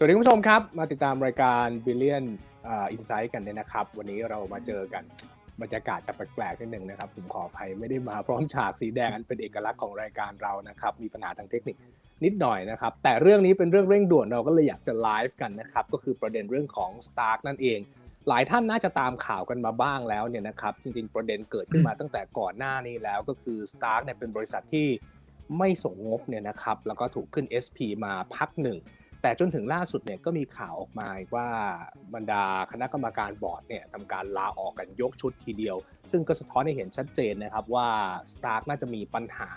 สวัสดีคุณผู้ชมครับ มาติดตามรายการ Billion Insight กันเนี่ยนะครับ วันนี้เรามาเจอกันบรรยากาศจะแปลกๆนิดหนึ่งนะครับ ผมขออภัยไม่ได้มาพร้อมฉากสีแดงอันเป็นเอกลักษณ์ของรายการเรานะครับ มีปัญหาทางเทคนิคนิดหน่อยนะครับ แต่เรื่องนี้เป็นเรื่องเร่งด่วนเราก็เลยอยากจะไลฟ์กันนะครับ ก็คือประเด็นเรื่องของ Stark นั่นเอง หลายท่านน่าจะตามข่าวกันมาบ้างแล้วเนี่ยนะครับ จริงๆ ประเด็นเกิดขึ้นมาตั้งแต่ก่อนหน้านี้แล้วก็คือ Stark เนี่ยเป็นบริษัทที่ไม่ส่งงบเนี่ยนะครับ แล้วก็ถูกขึ้น SP มาพักหนึ่ง แต่จนถึงล่าสุดเนี่ยก็มีข่าวออกมาว่าบรรดาคณะกรรมการบอร์ดเนี่ยทำการลาออกกันยกชุดทีเดียว ซึ่งก็สะท้อนให้เห็นชัดเจนนะครับว่า Stark น่าจะมีปัญหา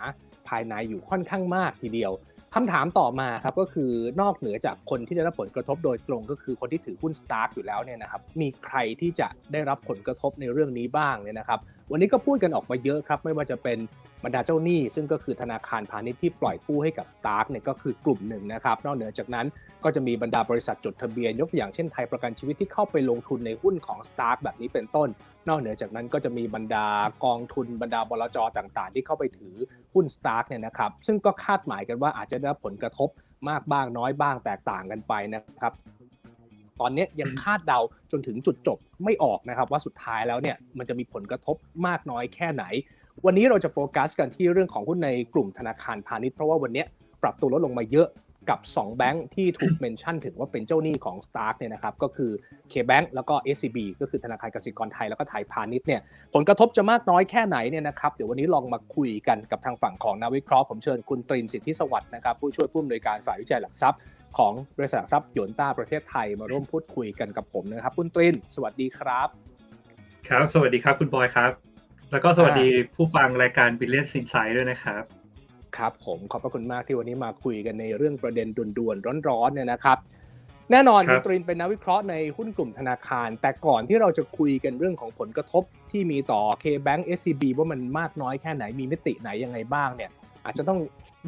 ภายในอยู่ค่อนข้างมากทีเดียว คำถามต่อมาครับก็คือนอกเหนือจากคนที่ได้รับผลกระทบโดยตรงก็คือคนที่ถือหุ้น Stark อยู่แล้วเนี่ยนะครับมีใครที่จะได้รับผลกระทบในเรื่องนี้บ้างเนี่ยนะครับ วันนี้ก็พูดกันออกมาเยอะครับ ไม่ว่าจะเป็นบรรดาเจ้าหนี้ ซึ่งก็คือธนาคารพาณิชย์ที่ปล่อยกู้ให้กับ Stark เนี่ยก็คือกลุ่มหนึ่งนะครับ นอกเหนือจากนั้นก็จะมีบรรดาบริษัทจดทะเบียนยกตัวอย่างเช่นไทยประกันชีวิตที่เข้าไปลงทุนในหุ้นของ Stark แบบนี้เป็นต้น นอกเหนือจากนั้นก็จะมีบรรดากองทุนบรรดาบลจต่าง ๆ ที่เข้าไปถือ หุ้น Stark เนี่ยนะครับซึ่งก็คาดหมายกันว่าอาจจะได้รับผลกระทบมากบ้างน้อยบ้างแตกต่างกันไปนะครับตอนนี้ยังคาดเดาจนถึงจุดจบไม่ออกนะครับ ว่าสุดท้ายแล้วเนี่ยมันจะมีผลกระทบมากน้อยแค่ไหน วันนี้เราจะโฟกัสกันที่เรื่องของหุ้นในกลุ่มธนาคารพาณิชย์เพราะว่าวันนี้ปรับตัวลดลงมาเยอะ กับ 2 แบงค์ที่ถูกเมนชั่นถึงว่าเป็นเจ้าหนี้ของ Stark เนี่ยนะครับก็คือ K-Bank แล้วก็ SCB ก็คือธนาคารกสิกรไทยแล้วก็ไทยพาณิชย์เนี่ยผลกระทบจะมากน้อยแค่ไหนเนี่ยนะครับเดี๋ยววันนี้ลองมาคุยกันกับทางฝั่งของนักวิเคราะห์ผมเชิญคุณตรินสิทธิสวัสดิ์นะครับผู้ช่วยผู้อำนวยการฝ่ายวิจัยหลักทรัพย์ของบริษัทหลักทรัพย์หยวนต้าประเทศไทยมาร่วมพูดคุยกันกับผมนะครับคุณตรินสวัสดีครับ ครับ สวัสดีครับคุณบอยครับ แล้วก็สวัสดีผู้ฟังรายการบิลเลียนสินไซด์ด้วยนะครับ ครับผมขอบพระคุณมากที่วันนี้มาคุยกันในเรื่องประเด็นด่วนๆร้อนๆเนี่ยนะครับ แน่นอนครัคุบณตรินเป็นนักวิเคราะห์ในหุ้นกลุ่มธนาคาร แต่ก่อนที่เราจะคุยกันเรื่องของผลกระทบที่มีต่อ K-Bank SCB ว่ามันมากน้อยแค่ไหนมีมิติไหนยังไงบ้างเนี่ยอาจจะต้อง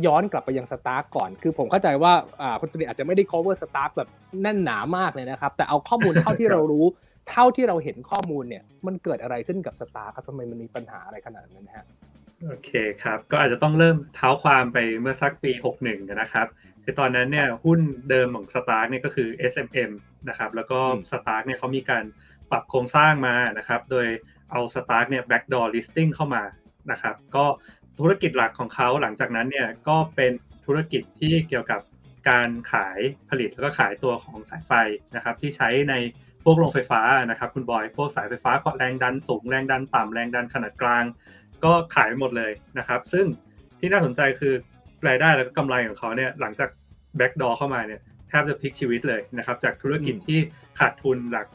ย้อนกลับไปยัง Stark ก่อน คือผมเข้าใจว่าอ่าคุณตรินอาจจะไม่ได้ cover Stark แบบแน่นหนามากเลยนะครับ แต่เอาข้อมูลเท่าที่เรารู้ เท่าที่เราเห็นข้อมูลเนี่ย มันเกิดอะไรขึ้นกับ Stark ครับทำไมมันมีปัญหาอะไรขนาดนั้นฮะ โอเคครับ ก็อาจจะต้องเริ่มเท้าความไปเมื่อสักปี 61นะครับคือตอนนั้นเนี่ยหุ้นเดิมของ Stark เนี่ยก็คือ SMM นะครับแล้วก็อืม Stark เนี่ยเขามีการปรับโครงสร้างมานะครับโดยเอา Stark เนี่ย backdoor listing เข้ามานะครับก็ธุรกิจหลักของเขาหลังจากนั้นเนี่ยก็เป็นธุรกิจที่เกี่ยวกับการขายผลิตแล้วก็ขายตัวของสายไฟนะครับที่ใช้ในพวกโรงไฟฟ้านะครับคุณบอยพวกสายไฟฟ้าแรงดันสูงแรงดันต่ำแรงดันขนาดกลาง ก็ขายหมดเลยนะครับ ซึ่งที่น่าสนใจคือรายได้แล้วก็กำไรของเขาเนี่ยหลังจากแบ็กดอเข้ามาเนี่ยแทบจะพลิกชีวิตเลยนะครับ จากธุรกิจอืมที่ขาดทุนหลัก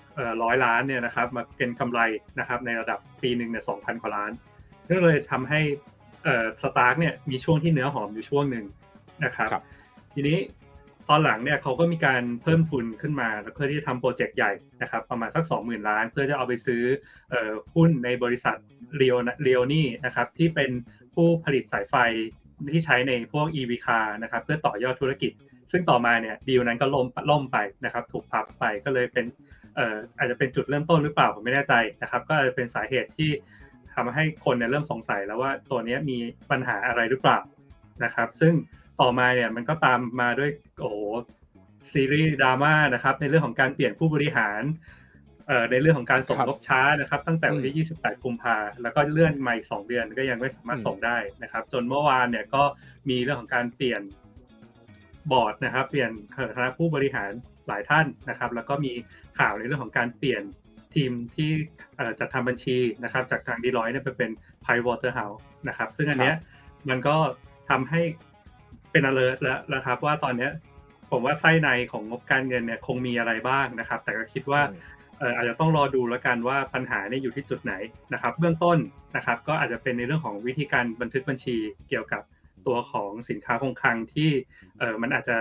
ร้อยล้านเนี่ยนะครับ มาเป็นกำไรนะครับในระดับปีหนึ่งเนี่ยสองพันกว่าล้านก็เลยทำให้ Stark เนี่ยมีช่วงที่เนื้อหอมอยู่ช่วงหนึ่งนะครับครับทีนี้ ตอนหลังเนี่ยเขาก็มีการเพิ่มทุนขึ้นมาเพื่อที่จะทำ project ใหญ่นะครับประมาณสัก 20,000 ล้าน เพื่อจะเอาไปซื้ออหุ้นในบริษัท Leo Leoni นะครับที่เป็นผู้ผลิตสายไฟที่ใช้ในพวก EV car นะครับเพื่อต่อยอดธุรกิจ ซึ่งต่อมาเนี่ยดีลนั้นก็ล่มล่มไปนะครับถูกพับไปก็เลยเป็นอออาจจะเป็นจุดเริ่มต้นหรือเปล่าผมไม่แน่ใจนะครับก็จะเป็นสาเหตุที่ทำให้คนเนี่ยเริ่มสงสัยแล้วว่าตัวนี้มีปัญหาอะไรหรือเปล่านะครับ ซึ่ง ต่อมาเนี่ยมันก็ตามมาด้วยโอ้โหซีรีส์ดราม่านะครับ ในเรื่องของการเปลี่ยนผู้บริหารเอ่อในเรื่องของการส่งครับงบช้านะครับ ตั้งแต่วันที่ 28 กุมภาแล้วก็เลื่อนมาอีก2เดือนก็ยังไม่สามารถอืมส่งได้นะครับ จนเมื่อวานเนี่ยก็มีเรื่องของการเปลี่ยนบอร์ดนะครับ เปลี่ยนคณะผู้บริหารหลายท่านนะครับ แล้วก็มีข่าวในเรื่องของการเปลี่ยนทีมที่เอ่อจัดทำบัญชีนะครับ จากทางดีลอยเนี่ยไปเป็น Pi Waterhouse นะครับ ซึ่งอันเนี้ยมันก็ทำให้ เป็น alert แล้วนะครับ ว่าตอนเนี้ยผมว่าไส้ในของงบการเงินเนี่ยคงมีอะไรบ้างนะครับ แต่ก็คิดว่าเอ่ออาจจะต้องรอดูแล้วกันว่าปัญหาเนี่ยอยู่ที่จุดไหนนะครับ เบื้องต้นนะครับ ก็อาจจะเป็นในเรื่องของวิธีการบันทึกบัญชีเกี่ยวกับตัวของสินค้าคงคลังที่เอ่อมันอาจจะ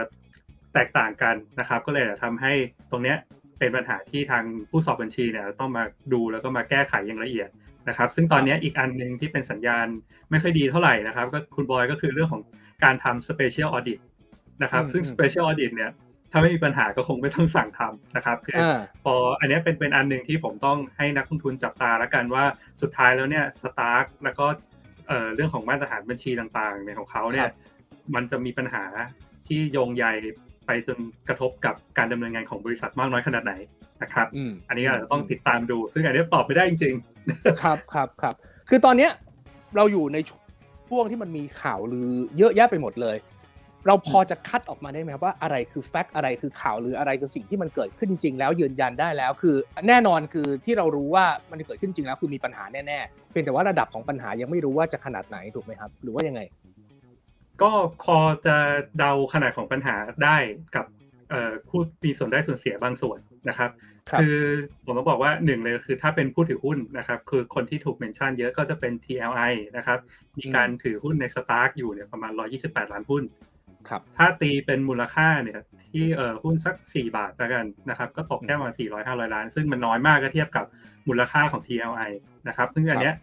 แตกต่างกันนะครับ ก็เลยทำให้ตรงเนี้ยเป็นปัญหาที่ทางผู้สอบบัญชีเนี่ยต้องมาดูแล้วก็มาแก้ไขอย่างละเอียดนะครับ ซึ่งตอนเนี้ยอีกอันหนึ่งที่เป็นสัญญาณไม่ค่อยดีเท่าไหร่นะครับ ก็คุณบอยก็คือเรื่องของ การทำ special audit นะครับอืมซึ่งอืม special audit เนี่ยถ้าไม่มีปัญหาก็คงไม่ต้องสั่งทำนะครับคืออ่าพออันเนี้ยเป็นเป็นอันหนึ่งที่ผมต้องให้นักลงทุนจับตาแล้วกันว่าสุดท้ายแล้วเนี่ยสตาร์กแล้วก็เอ่อเรื่องของมาตรฐานบัญชีต่างๆเนี่ยของเขาเนี่คยรับมันจะมีปัญหาที่โยงใยไปจนกระทบกับการดำเนินงานของบริษัทมากน้อยขนาดไหนนะครับอันนี้อาจจะต้องติดตามดู ซึ่งอันนี้ตอบไม่ได้จริง ๆ ครับครับครับคือตอนเนี้ยเราอยู่ใน ช่วงที่มันมีข่าวลือเยอะแยะไปหมดเลย เราพอจะคัดออกมาได้ไหมครับว่าอะไรคือแฟกต์อะไรคือข่าวหรืออะไรคือสิ่งที่มันเกิดขึ้นจริงแล้วยืนยันได้แล้ว คือ แน่นอนคือที่เรารู้ว่ามันเกิดขึ้นจริงแล้วคือมีปัญหาแน่ๆเพียงแต่ว่าระดับของปัญหายังไม่รู้ว่าจะขนาดไหนถูกไหมครับ หรือว่ายังไง ก็พอจะเดาขนาดของปัญหาได้กับ ผู้มีส่วนได้ส่วนเสียบางส่วนนะครับ คือผมต้องบอกว่าหนึ่งเลยคือถ้าเป็นผู้ถือหุ้นนะครับ คือคนที่ถูก mention เยอะก็จะเป็น TLI นะครับ มีการถือหุ้นใน Stark อยู่เนี่ยประมาณ 128 ล้านหุ้นครับถ้าตีเป็นมูลค่าเนี่ยที่เอ่อหุ้นสัก 4 บาทแล้วกันนะครับ ก็ตกแค่ประมาณ400 500 ล้าน ซึ่งมันน้อยมากก็เทียบกับมูลค่าของ TLI นะครับ ซึ่งอันเนี้ย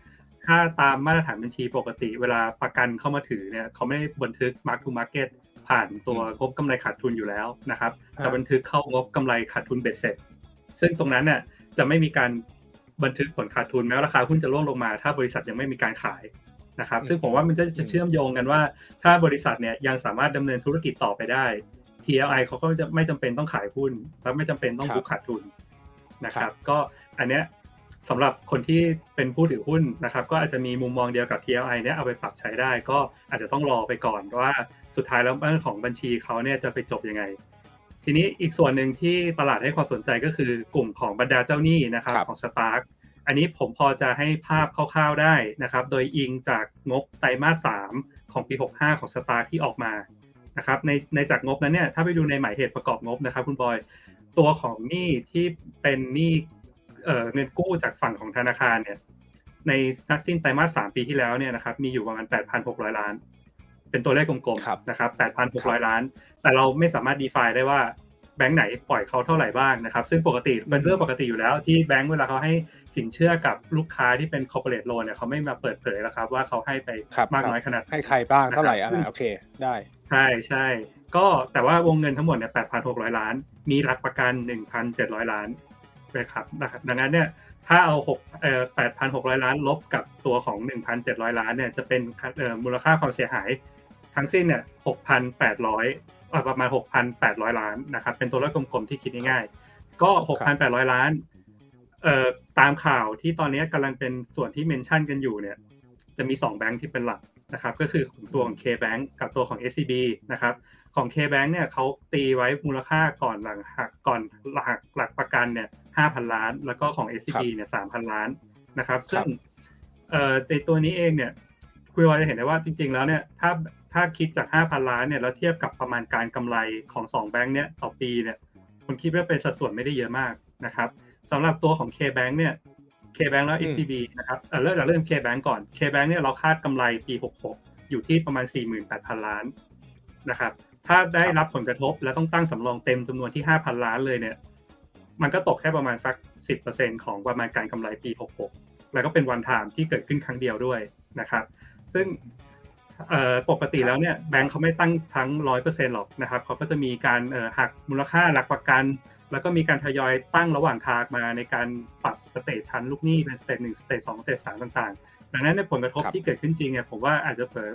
ถ้าตามมาตรฐานบัญชีปกติ เวลาประกันเข้ามาถือเนี่ยเขาไม่บันทึก mark to market ผ่านตัวงบกำไรขาดทุนอยู่แล้วนะครับ จะบันทึกเข้างบกำไรขาดทุนเบ็ดเสร็จ ซึ่งตรงนั้นเนี่ยจะไม่มีการบันทึกผลขาดทุนแม้ว่าราคาหุ้นจะร่วงลงมา ถ้าบริษัทยังไม่มีการขายนะครับ ซึ่งผมว่ามันจะจะเชื่อมโยงกันว่า ถ้าบริษัทเนี่ยยังสามารถดำเนินธุรกิจต่อไปได้ TLI เขาก็จะไม่จำเป็นต้องขายหุ้นและไม่จำเป็นต้องบุกขาดทุนนะครับ ก็อันเนี้ยสำหรับคนที่เป็นผู้ถือหุ้นนะครับ ก็อาจจะมีมุมมองเดียวกับ TLI เนี่ยเอาไปปรับใช้ได้ ก็อาจจะต้องรอไปก่อนว่า สุดท้ายแล้วเรื่องของบัญชีเขาเนี่ยจะไปจบยังไง ทีนี้อีกส่วนหนึ่งที่ตลาดให้ความสนใจก็คือกลุ่มของบรรดาเจ้าหนี้นะครับของสตาร์กอันนี้ผมพอจะให้ภาพคร่าวๆได้นะครับ โดยอิงจากงบไตรมาสสามของปี 65 ของสตาร์ที่ออกมานะครับในในจากงบนั้นเนี่ยถ้าไปดูในหมายเหตุประกอบงบนะครับ คุณบอยตัวของหนี้ที่เป็นหนี้เงินกู้จากฝั่งของธนาคารเนี่ยในนัดสิ้นไตรมาสสามปีที่แล้วเนี่ยนะครับมีอยู่ประมาณแปดพันหกร้อยล้าน เป็นตัวเลขกลมๆนะครับแปดพันหกร้อยล้าน แต่เราไม่สามารถดีฟายได้ว่าแบงค์ไหนปล่อยเขาเท่าไหร่บ้างนะครับ ซึ่งปกติเป็นเรื่องปกติอยู่แล้วที่แบงค์เวลาเขาให้สินเชื่อกับลูกค้าที่เป็นคอร์เปอเรทโลนเนี่ยเขาไม่มาเปิดเผยแล้วครับ ว่าเขาให้ไปมากน้อยขนาดให้ใครบ้างเท่าไหร่อ่าโอเคได้ ใช่ใช่ก็แต่ว่าวงเงินทั้งหมดเนี่ยแปดพันหกร้อยล้าน มีหลักประกันหนึ่งพันเจ็ดร้อยล้านนะครับดังนั้นเนี่ยถ้าเอาหกเอ่อแปดพันหกร้อยล้านลบกับตัวของหนึ่งพันเจ็ดร้อยล้านเนี่ยจะเป็นเอ่อมูลค่าความเสียหาย ทั้งสิ้นเนี่ยหกพันแปดร้อยประมาณหกพันแปดร้อยล้านนะครับเป็นตัวเลขกลมๆที่คิดง่ายๆก็หกพันแปดร้อยล้านเอ่อตามข่าวที่ตอนนี้กำลังเป็นส่วนที่เมนชั่นกันอยู่เนี่ยจะมีสองแบงค์ที่เป็นหลักนะครับก็คือตัวของ K-Bank กับตัวของ SCB นะครับของ K-Bank เนี่ยเขาตีไว้มูลค่าก่อนหลังหักก่อนหลักหลักประกันเนี่ยห้าพันล้าน แล้วก็ของ SCB เนี่ยสามพันล้านนะครับ ซึ่งเอ่อในตัวนี้เองเนี่ยคุยว่าจะเห็นได้ว่าจริง ๆ แล้วเนี่ยถ้า ถ้าคิดจากห้าพันล้านเนี่ยแล้วเทียบกับประมาณการกำไรของสองแบงค์เนี่ยต่อปีเนี่ยผมคิดว่าเป็นสัดส่วนไม่ได้เยอะมากนะครับสำหรับตัวของ K-Bank เนี่ย K-Bank แล้ว SCB นะครับเริ่มจากเริ่ม K-Bank ก่อน K-Bank เนี่ยเราคาดกำไรปี 66 อยู่ที่ประมาณ 48,000 ล้านนะครับ ถ้าได้รับผลกระทบแล้วต้องตั้งสำรองเต็มจำนวนที่ 5,000 ล้านเลยเนี่ย มันก็ตกแค่ประมาณสัก 10%ของประมาณการกำไรปี 66 แล้วก็เป็นวันไทม์ที่เกิดขึ้นครั้งเดียวด้วยนะครับ ซึ่ง ปกติแล้วเนี่ยแบงค์เขาไม่ตั้งทั้ง100%หรอกนะครับเขาก็จะมีการหักมูลค่าหลักประกัน แล้วก็มีการทยอยตั้งระหว่างทางมาในการปรับ stage ชั้นลูกหนี้เป็น stage หนึ่ง stage สอง stage สามต่างๆ ดังนั้นในผลกระทบที่เกิดขึ้นจริงเนี่ยผมว่าอาจจะเผลอ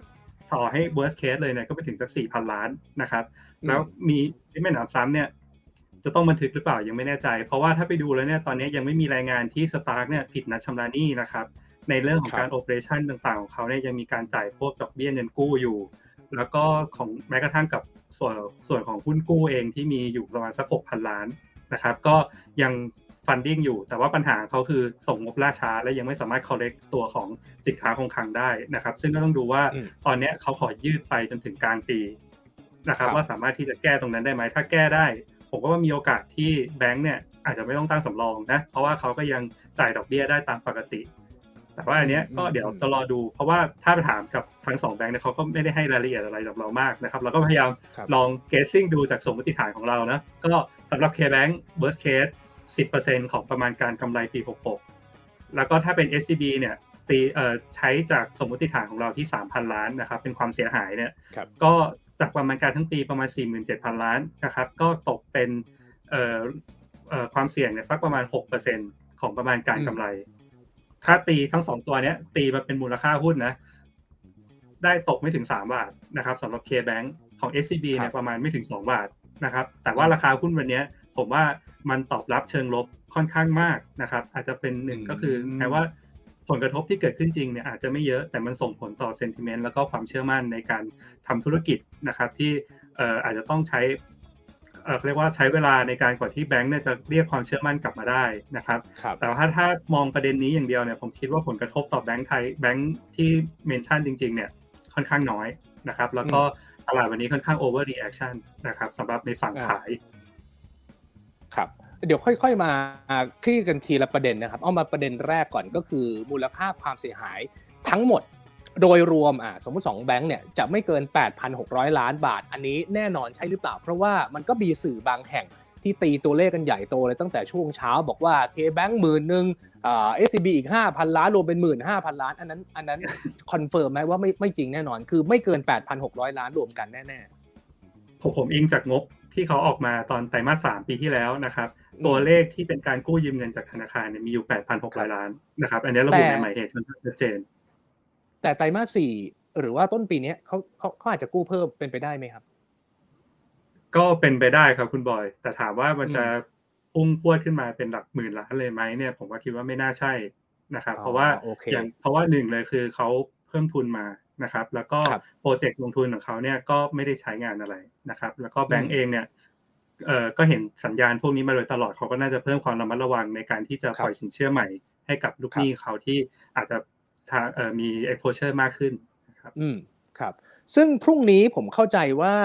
ต่อให้ worst case เลยเนี่ยก็ไปถึงสักสี่พันล้านนะครับ แล้วมีที่ไม่หนำซ้ำเนี่ยจะต้องบันทึกหรือเปล่ายังไม่แน่ใจ เพราะว่าถ้าไปดูแล้วเนี่ยตอนนี้ยังไม่มีรายงานที่ Stark เนี่ยผิดนัดชำระหนี้นะครับ ในเรื่องของการโอเปอเรชันต่างๆ ของเขาเนี่ยยังมีการจ่ายพวกดอกเบี้ยเงินกู้อยู่ แล้วก็ของแม้กระทั่งกับส่วนส่วนของหุ้นกู้เองที่มีอยู่ประมาณสักหกพันล้านนะครับ ก็ยังฟันดิ้งอยู่ แต่ว่าปัญหาเขาคือส่งงบล่าช้า และยังไม่สามารถ collect ตัวของสินค้าคงคลังได้นะครับ ซึ่งก็ต้องดูว่าตอนนี้เขาขอยืดไปจนถึงกลางปีนะครับ ว่าสามารถที่จะแก้ตรงนั้นได้ไหม ถ้าแก้ได้ ผมก็ว่ามีโอกาสที่แบงก์เนี่ยอาจจะไม่ต้องตั้งสำรองนะ เพราะว่าเขาก็ยังจ่ายดอกเบี้ยได้ตามปกติ แต่ว่าอันนี้ก็เดี๋ยวจะรอดู เพราะว่าถ้าไปถามกับทั้งสองแบงก์เนี่ยเขาก็ไม่ได้ให้รายละเอียดอะไรกับเรามากนะครับเราก็พยายามลองเกสซิ่งดูจากสมมติฐานของเรานะก็สำหรับ K-Bank worst case 10%ของประมาณการกำไรปี 66 แล้วก็ถ้าเป็น SCB เนี่ยตีเอ่อใช้จากสมมติฐานของเราที่ 3,000 ล้านนะครับเป็นความเสียหายเนี่ยก็จากประมาณการทั้งปีประมาณ 47,000 ล้านนะครับก็ตกเป็นเอ่อเอ่อความเสี่ยงเนี่ยสักประมาณ 6%ของประมาณการกำไร ถ้าตีทั้งสองตัวเนี้ย ตีมาเป็นมูลค่าหุ้นนะ ได้ตกไม่ถึง3บาทนะครับสำหรับ K-Bank ของ SCB เนี่ยประมาณไม่ถึง2บาทนะครับ แต่ว่าราคาหุ้นวันนี้ผมว่ามันตอบรับเชิงลบค่อนข้างมากนะครับ อาจจะเป็นหนึ่งก็คือแปลว่าผลกระทบที่เกิดขึ้นจริงเนี่ยอาจจะไม่เยอะแต่มันส่งผลต่อเซนติเมนต์แล้วก็ความเชื่อมั่นในการทำธุรกิจนะครับที่อาจจะต้องใช้ เรียกว่าใช้เวลาในการกว่าที่แบงค์เนี่ยจะเรียกความเชื่อมั่นกลับมาได้นะครับแต่ว่าถ้ามองประเด็นนี้อย่างเดียวเนี่ยผมคิดว่าผลกระทบต่อแบงค์ไทยแบงค์ที่ mention จริง ๆ เนี่ยค่อนข้างน้อยนะครับ แล้วก็ตลาดวันนี้ค่อนข้าง overreaction นะครับสำหรับในฝั่งขาย ครับเดี๋ยวค่อยๆมาคลี่กันทีละประเด็นนะครับ เอามาประเด็นแรกก่อนก็คือมูลค่าความเสียหายทั้งหมด โดยรวมอ่าสมมติ2แบงค์เนี่ยจะไม่เกิน 8,600 ล้านบาท อันนี้แน่นอนใช่หรือเปล่า เพราะว่ามันก็มีสื่อบางแห่งที่ตีตัวเลขกันใหญ่โตเลยตั้งแต่ช่วงเช้าบอกว่า KBank หมื่นหนึ่งอ่า SCB อีก 5,000 ล้าน รวมเป็นหมื่นห้าพันล้าน อันนั้นอันนั้น confirm ไหมว่าไม่ไม่จริงแน่นอน คือไม่เกิน 8,600 ล้านรวมกันแน่ๆผมผมอิงจากงบที่เขาออกมาตอนไตรมาสสามปีที่แล้วนะครับ ตัวเลขที่เป็นการกู้ยืมเงินจากธนาคารเนี่ยมีอยู่ 8,600 ล้านนะครับ อันนี้ระบุในหมายเหตุชัดเจน แต่ไตรมาสสี่หรือว่าต้นปีนี้เขาเขาเขาอาจจะกู้เพิ่มเป็นไปได้ไหมครับ ก็เป็นไปได้ครับคุณบอย แต่ถามว่ามันจะพุ่งพวดขึ้นมาเป็นหลักหมื่นล้านเลยไหมเนี่ยผมว่าคิดว่าไม่น่าใช่นะครับ เพราะว่าอย่างเพราะว่าหนึ่งเลยคือเขาเพิ่มทุนมานะครับ แล้วก็โปรเจกต์ลงทุนของเขาเนี่ยก็ไม่ได้ใช้งานอะไรนะครับ แล้วก็แบงก์เองเนี่ยเอ่อก็เห็นสัญญาณพวกนี้มาโดยตลอดเขาก็น่าจะเพิ่มความระมัดระวังในการที่จะปล่อยสินเชื่อใหม่ให้กับลูกหนี้เขาที่อาจจะ มี exposure มากขึ้นครับอืมครับ ซึ่งพรุ่งนี้ผมเข้าใจว่า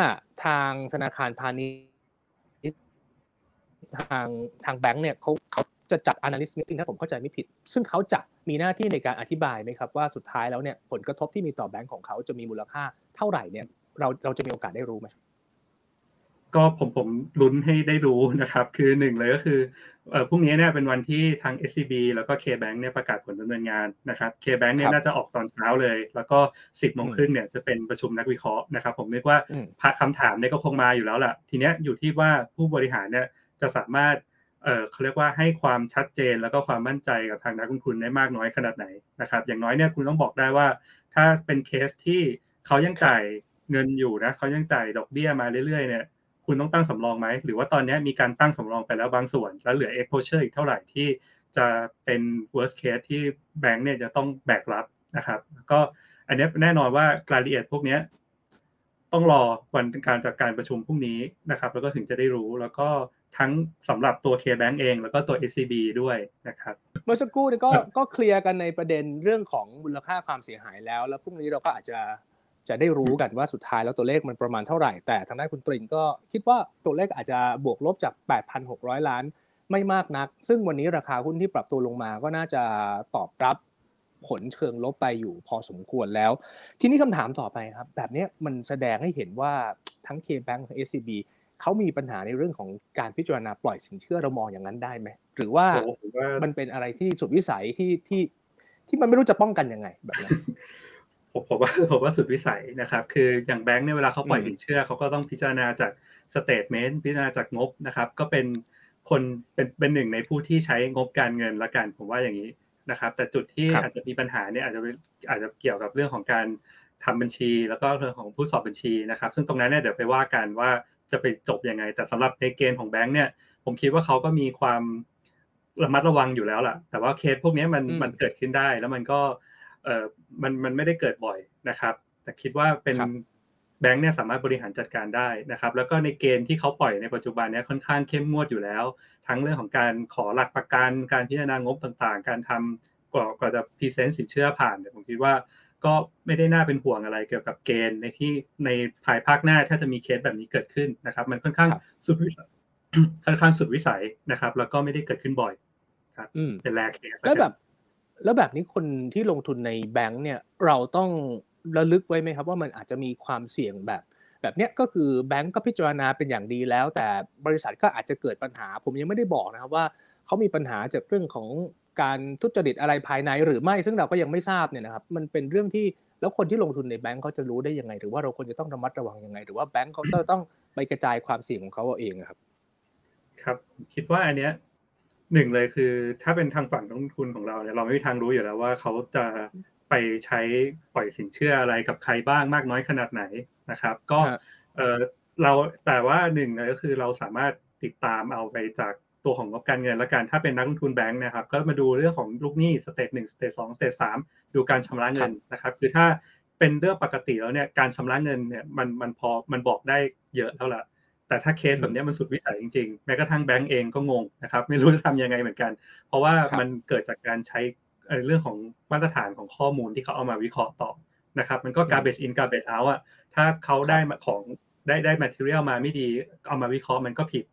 ทางธนาคารพาณิชย์ทางทางแบงก์เนี่ยเขาเขาจะจัด analyst meeting ถ้าผมเข้าใจไม่ผิด ซึ่งเขาจะมีหน้าที่ในการอธิบายไหมครับว่าสุดท้ายแล้วเนี่ยผลกระทบที่มีต่อแบงก์ของเขาจะมีมูลค่าเท่าไหร่เนี่ยเราเราจะมีโอกาสได้รู้ไหม ก็ผมผมลุ้นให้ได้รู้นะครับ คือหนึ่งเลยก็คือพรุ่งนี้เนี่ยเป็นวันที่ทาง SCB แล้วก็ K-Bank เนี่ยประกาศผลดำเนินงานนะครับ K-Bank เนี่ยน่าจะออกตอนเช้าเลย แล้วก็สิบโมงครึ่งเนี่ยจะเป็นประชุมนักวิเคราะห์นะครับ ผมนึกว่าคำถามเนี่ยก็คงมาอยู่แล้วล่ะ ทีเนี้ยอยู่ที่ว่าผู้บริหารเนี่ยจะสามารถเออเขาเรียกว่าให้ความชัดเจนแล้วก็ความมั่นใจกับทางนักลงทุนได้มากน้อยขนาดไหนนะครับ อย่างน้อยเนี่ยคุณต้องบอกได้ว่า ถ้าเป็นเคสที่เขายังจ่ายเงินอยู่นะเขายังจ่ายดอกเบี้ยมาเรื่อยๆเนี่ย คุณต้องตั้งสำรองไหม หรือว่าตอนนี้มีการตั้งสำรองไปแล้วบางส่วน แล้วเหลือ exposure อีกเท่าไหร่ที่จะเป็น worst case ที่แบงก์เนี่ยจะต้องแบกรับนะครับ ก็อันนี้แน่นอนว่ารายละเอียดพวกนี้ต้องรอวันการจัดการประชุมพรุ่งนี้นะครับ แล้วก็ถึงจะได้รู้แล้วก็ทั้งสำหรับตัว K-Bank เอง แล้วก็ตัว SCB ด้วยนะครับ เมื่อสักครู่นี่ก็ก็เคลียร์กันในประเด็นเรื่องของมูลค่าความเสียหายแล้ว แล้วพรุ่งนี้เราก็อาจจะ จะได้รู้กันว่าสุดท้ายแล้วตัวเลขมันประมาณเท่าไหร่ แต่ทางด้านคุณตรินก็คิดว่าตัวเลขอาจจะบวกลบจาก 8,600 ล้านไม่มากนัก ซึ่งวันนี้ราคาหุ้นที่ปรับตัวลงมาก็น่าจะตอบรับผลเชิงลบไปอยู่พอสมควรแล้ว ทีนี้คำถามต่อไปครับ แบบนี้มันแสดงให้เห็นว่าทั้ง K-Bank ทั้ง SCB เขามีปัญหาในเรื่องของการพิจารณาปล่อยสินเชื่อเรามองอย่างนั้นได้ไหม หรือว่ามันเป็นอะไรที่สุดวิสัยที่ที่ที่มันไม่รู้จะป้องกันยังไงแบบนั้น ผมผมว่าผมว่าสุดวิสัยนะครับ คืออย่างแบงค์เนี่ยเวลาเขาปล่อยสินเชื่อเขาก็ต้องพิจารณาจาก statement พิจารณาจากงบนะครับ ก็เป็นคนเป็นเป็นหนึ่งในผู้ที่ใช้งบการเงินละกันผมว่าอย่างนี้นะครับ แต่จุดที่อาจจะมีปัญหาเนี่ยอาจจะอาจจะเกี่ยวกับเรื่องของการทำบัญชี แล้วก็เรื่องของผู้สอบบัญชีนะครับ ซึ่งตรงนั้นเนี่ยเดี๋ยวไปว่ากันว่าจะไปจบยังไง แต่สำหรับในเกณฑ์ของแบงค์เนี่ย ผมคิดว่าเขาก็มีความระมัดระวังอยู่แล้วล่ะ แต่ว่าเคสพวกนี้มันมันเกิดขึ้นได้แล้วมันก็ เออมันมันไม่ได้เกิดบ่อยนะครับ แต่คิดว่าเป็นแบงค์เนี่ยสามารถบริหารจัดการได้นะครับ แล้วก็ในเกณฑ์ที่เขาปล่อยในปัจจุบันนี้ค่อนข้างเข้มงวดอยู่แล้ว ทั้งเรื่องของการขอหลักประกันการพิจารณางบต่างๆ การทำกว่ากว่าจะ present สินเชื่อผ่านเนี่ยผมคิดว่าก็ไม่ได้น่าเป็นห่วงอะไรเกี่ยวกับเกณฑ์ในที่ในภายภาคหน้าถ้าจะมีเคสแบบนี้เกิดขึ้นนะครับ มันค่อนข้างสุดวิสัยค่อนข้างสุดวิสัยนะครับ แล้วก็ไม่ได้เกิดขึ้นบ่อยครับเป็น rare case แล้วแบบ แล้วแบบนี้คนที่ลงทุนในแบงก์เนี่ยเราต้องระลึกไว้ไหมครับ ว่ามันอาจจะมีความเสี่ยงแบบ แบบเนี้ยก็คือแบงก์ก็พิจารณาเป็นอย่างดีแล้ว แต่บริษัทก็อาจจะเกิดปัญหา ผมยังไม่ได้บอกนะครับว่าเขามีปัญหาจากเรื่องของการทุจริตอะไรภายในหรือไม่ ซึ่งเราก็ยังไม่ทราบเนี่ยนะครับ มันเป็นเรื่องที่แล้วคนที่ลงทุนในแบงก์เขาจะรู้ได้ยังไง หรือว่าเราควรจะต้องระมัดระวังยังไง หรือว่าแบงก์เขาต้องไปกระจายความเสี่ยงของเขาเองครับ ครับ คิดว่าอันเนี้ย หนึ่งเลยคือ ถ้าเป็นทางฝั่งนักลงทุนของเราเนี่ยเราไม่มีทางรู้อยู่แล้วว่าเขาจะไปใช้ปล่อยสินเชื่ออะไรกับใครบ้างมากน้อยขนาดไหนนะครับ ก็เราแต่ว่าหนึ่งก็คือเราสามารถติดตามเอาไปจากตัวของงบการเงินและการถ้าเป็นนักลงทุนแบงค์นะครับ ก็มาดูเรื่องของลูกหนี้ stage หนึ่ง stage สอง stage สามดูการชำระเงินนะครับ คือถ้าเป็นเรื่องปกติแล้วเนี่ยการชำระเงินเนี่ยมันมันพอมันบอกได้เยอะแล้วล่ะ แต่ถ้าเคสแบบนี้มันสุดวิสัยจริงๆ แม้กระทั่งแบงก์เองก็งงนะครับ ไม่รู้จะทำยังไงเหมือนกัน เพราะว่ามันเกิดจากการใช้เรื่องของมาตรฐานของข้อมูลที่เขาเอามาวิเคราะห์ต่อนะครับ มันก็ garbage in garbage out อะถ้าเขาได้ของได้ได้ material มาไม่ดีเอามาวิเคราะห์มันก็ผิด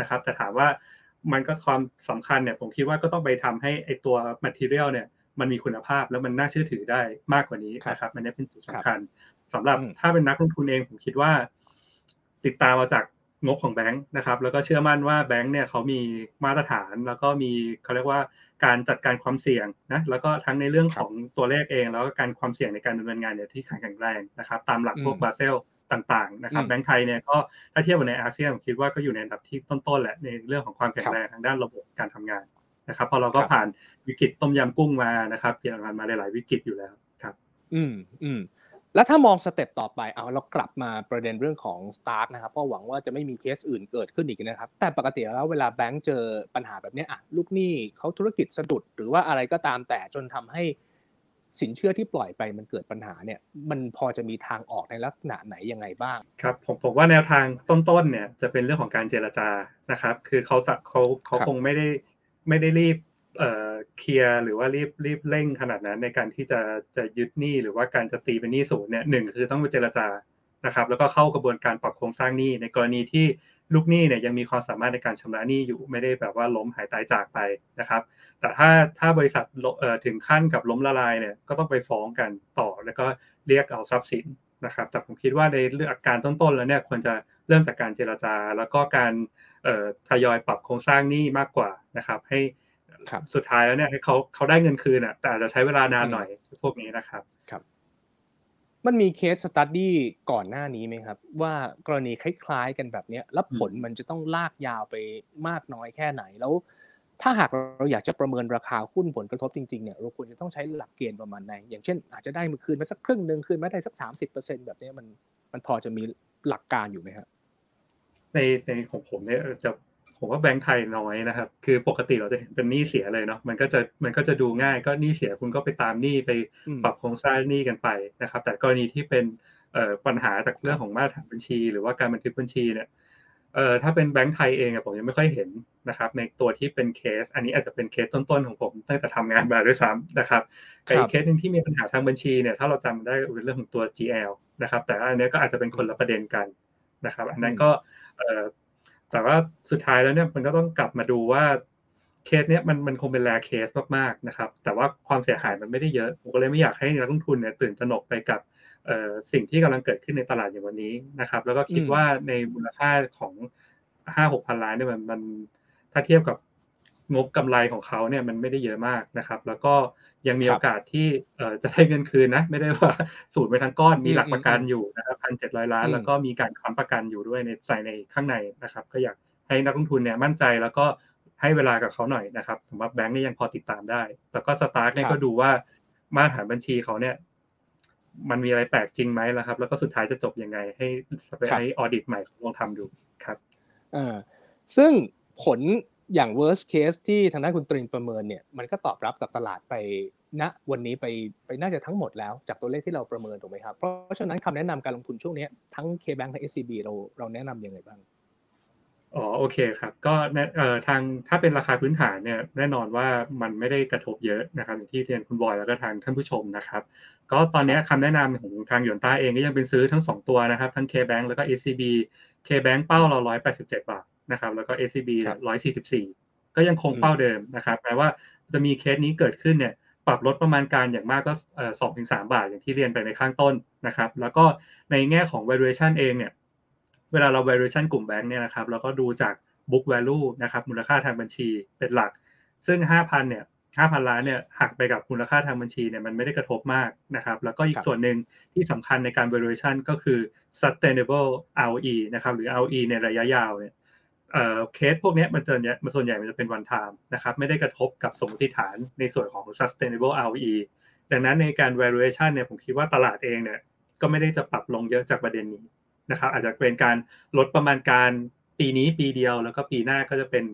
นะครับ แต่ถามว่ามันก็ความสำคัญเนี่ยผมคิดว่าก็ต้องไปทำให้ไอตัว material เนี่ยมันมีคุณภาพแล้วมันน่าเชื่อถือได้มากกว่านี้นะครับมันนี้เป็นจุดสำคัญสำหรับถ้าเป็นนักลงทุนเองผมคิดว่า ติดตามมาจาก งบของแบงค์นะครับ แล้วก็เชื่อมั่นว่าแบงค์เนี่ยเขามีมาตรฐาน แล้วก็มีเขาเรียกว่าการจัดการความเสี่ยงนะแล้วก็ทั้งในเรื่องของตัวเลขเอง แล้วก็การความเสี่ยงในการดำเนินงานเนี่ยที่แข็งแรงนะครับ ตามหลักพวกบาเซลต่างๆนะครับแบงค์ไทยเนี่ยก็ถ้าเทียบกับในอาเซียนผมคิดว่าก็อยู่ในอันดับที่ต้นๆแหละในเรื่องของความแข็งแรงทางด้านระบบการทำงานนะครับ พอเราก็ผ่านวิกฤตต้มยำกุ้งมานะครับเปลี่ยนผ่านมาหลายๆวิกฤตอยู่แล้วครับ อืมอืม แล้วถ้ามอง step ต่อไปเอาเรากลับมาประเด็นเรื่องของ STARK นะครับเพราะหวังว่าจะไม่มีเคสอื่นเกิดขึ้นอีกนะครับ แต่ปกติแล้วเวลาแบงก์เจอปัญหาแบบนี้อะลูกหนี้เขาธุรกิจสะดุดหรือว่าอะไรก็ตามแต่จนทำให้สินเชื่อที่ปล่อยไปมันเกิดปัญหาเนี่ย มันพอจะมีทางออกในลักษณะไหนยังไงบ้างครับผมผมว่าแนวทางต้นๆเนี่ยจะเป็นเรื่องของการเจรจานะครับ คือเขาจะเขาเขาคงไม่ได้ไม่ได้รีบ เคลียร์หรือว่ารีบรีบเร่งขนาดนั้นในการที่จะจะยึดหนี้หรือว่าการจะตีเป็นหนี้ศูนย์เนี่ยหนึ่งคือต้องไปเจรจานะครับ แล้วก็เข้ากระบวนการปรับโครงสร้างหนี้ในกรณีที่ลูกหนี้เนี่ยยังมีความสามารถในการชำระหนี้อยู่ไม่ได้แบบว่าล้มหายตายจากไปนะครับ แต่ถ้าถ้าบริษัทถึงขั้นกับล้มละลายเนี่ยก็ต้องไปฟ้องกันต่อแล้วก็เรียกเอาทรัพย์สินนะครับ แต่ผมคิดว่าในเรื่องอาการต้นๆแล้วเนี่ยควรจะเริ่มจากการเจรจา แล้วก็การทยอยปรับโครงสร้างหนี้มากกว่านะครับ ให้ สุดท้ายแล้วเนี่ยให้เขาเขาได้เงินคืนอะแต่อาจจะใช้เวลานานหน่อยพวกนี้นะครับครับมันมี case study ก่อนหน้านี้ไหมครับ ว่ากรณีคล้ายๆกันแบบนี้แล้วผลมันจะต้องลากยาวไปมากน้อยแค่ไหนแล้ว ถ้าหากเราอยากจะประเมินราคาหุ้นผลกระทบจริงๆเนี่ยเราควรจะต้องใช้หลักเกณฑ์ประมาณไหนอย่างเช่น อาจจะได้หนี้คืนมาสักครึ่งหนึ่งคืนมาได้สักสามสิบเปอร์เซ็นแบบนี้มันมันพอจะมีหลักการอยู่ไหมครับในในของผมเนี่ยจะ ผมว่าแบงค์ไทยน้อยนะครับ คือปกติเราจะเห็นเป็นหนี้เสียเลยเนาะมันก็จะมันก็จะดูง่ายก็หนี้เสียคุณก็ไปตามหนี้ไปปรับโครงสร้างหนี้กันไปนะครับ แต่กรณีที่เป็นปัญหาจากเรื่องของมาตรฐานบัญชี หรือว่าการบันทึกบัญชีเนี่ยเอ่อถ้าเป็นแบงค์ไทยเองผมยังไม่ค่อยเห็นนะครับ ในตัวที่เป็นเคส อันนี้อาจจะเป็นเคสต้นๆของผมตั้งแต่ทำงานมาด้วยซ้ำนะครับแต่อีกเคสหนึ่งที่มีปัญหาทางบัญชีเนี่ยถ้าเราจำได้เป็นเรื่องของตัว GL นะครับ แต่อันนี้ก็อาจจะเป็นคนละประเด็นกันนะครับ อันนั้นก็ แต่ว่าสุดท้ายแล้วเนี่ยมันก็ต้องกลับมาดูว่าเคสเนี้ยมันมันคงเป็นแรเคสมากๆนะครับ แต่ว่าความเสียหายมันไม่ได้เยอะผมก็เลยไม่อยากให้นักลงทุนเนี่ยตื่นตระหนกไปกับสิ่งที่กำลังเกิดขึ้นในตลาดอย่างวันนี้นะครับ แล้วก็คิดว่าในมูลค่าของห้าหกพันล้านเนี่ยมันมันถ้าเทียบกับงบกำไรของเขาเนี่ยมันไม่ได้เยอะมากนะครับ แล้วก็ ยังมีโอกาสที่จะได้เงินคืนนะ ไม่ได้ว่าสูญไปทั้งก้อนมีหลักประกันอยู่นะครับพันเจ็ดร้อยล้าน แล้วก็มีการค้ำประกันอยู่ด้วยในใส่ในข้างในนะครับ ก็อยากให้นักลงทุนเนี่ยมั่นใจแล้วก็ให้เวลากับเขาหน่อยนะครับสำหรับแบงก์นี่ยังพอติดตามได้ แต่ก็สตาร์ทเนี่ยก็ดูว่ามาตรฐานบัญชีเขาเนี่ย มันมีอะไรแปลกจริงไหมล่ะครับ แล้วก็สุดท้ายจะจบยังไง ให้ให้ออดิตใหม่ลองทำดูครับอ่าซึ่งผล อย่าง worst case ที่ทางด้านคุณตรินประเมินเนี่ยมันก็ตอบรับกับตลาดไปณวันนี้ไปไปน่าจะทั้งหมดแล้วจากตัวเลขที่เราประเมินถูกไหมครับ เพราะฉะนั้นคำแนะนำการลงทุนช่วงนี้ทั้ง K-Bank ทั้ง SCB เราเราแนะนํำยังไงบ้างอ๋อโอเคครับก็เอ่อทางถ้าเป็นราคาพื้นฐานเนี่ยแน่นอนว่ามันไม่ได้กระทบเยอะนะครับอย่างที่เรียนคุณบอยแล้วก็ทางท่านผู้ชมนะครับก็ตอนนี้คำแนะนำของทางหยวนต้าเองก็ยังเป็นซื้อทั้ง 2 ตัวนะครับทั้ง K-Bank แล้วก็ SCB K-Bank เป้าเรา187 บาท นะครับแล้วก็ SCB 144 ก็ยังคงเป้าเดิมนะครับแปลว่าจะมีเคสนี้เกิดขึ้นเนี่ยปรับลดประมาณการอย่างมากก็สองถึงสามบาทอย่างที่เรียนไปในข้างต้นนะครับแล้วก็ในแง่ของ valuation เองเนี่ยเวลาเรา valuation กลุ่มแบงค์เนี่ยนะครับเราก็ดูจาก book value นะครับมูลค่าทางบัญชีเป็นหลัก ซึ่ง 5,000เนี่ย5,000 ล้านเนี่ยหักไปกับมูลค่าทางบัญชีเนี่ยมันไม่ได้กระทบมากนะครับแล้วก็อีกส่วนหนึ่งที่สำคัญในการ valuation ก็คือ sustainable ROE นะครับหรือ ROE ในระยะยาวเนี่ย เคสพวกนี้มันจะมันส่วนใหญ่มันจะเป็น one time นะครับไม่ได้กระทบกับสมมติฐานในส่วนของ sustainable ROE ดังนั้นในการ valuation เนี่ยผมคิดว่าตลาดเองเนี่ยก็ไม่ได้จะปรับลงเยอะจากประเด็นนี้นะครับอาจจะเป็นการลดประมาณการปีนี้ปีเดียวแล้วก็ปีหน้าก็จะเป็น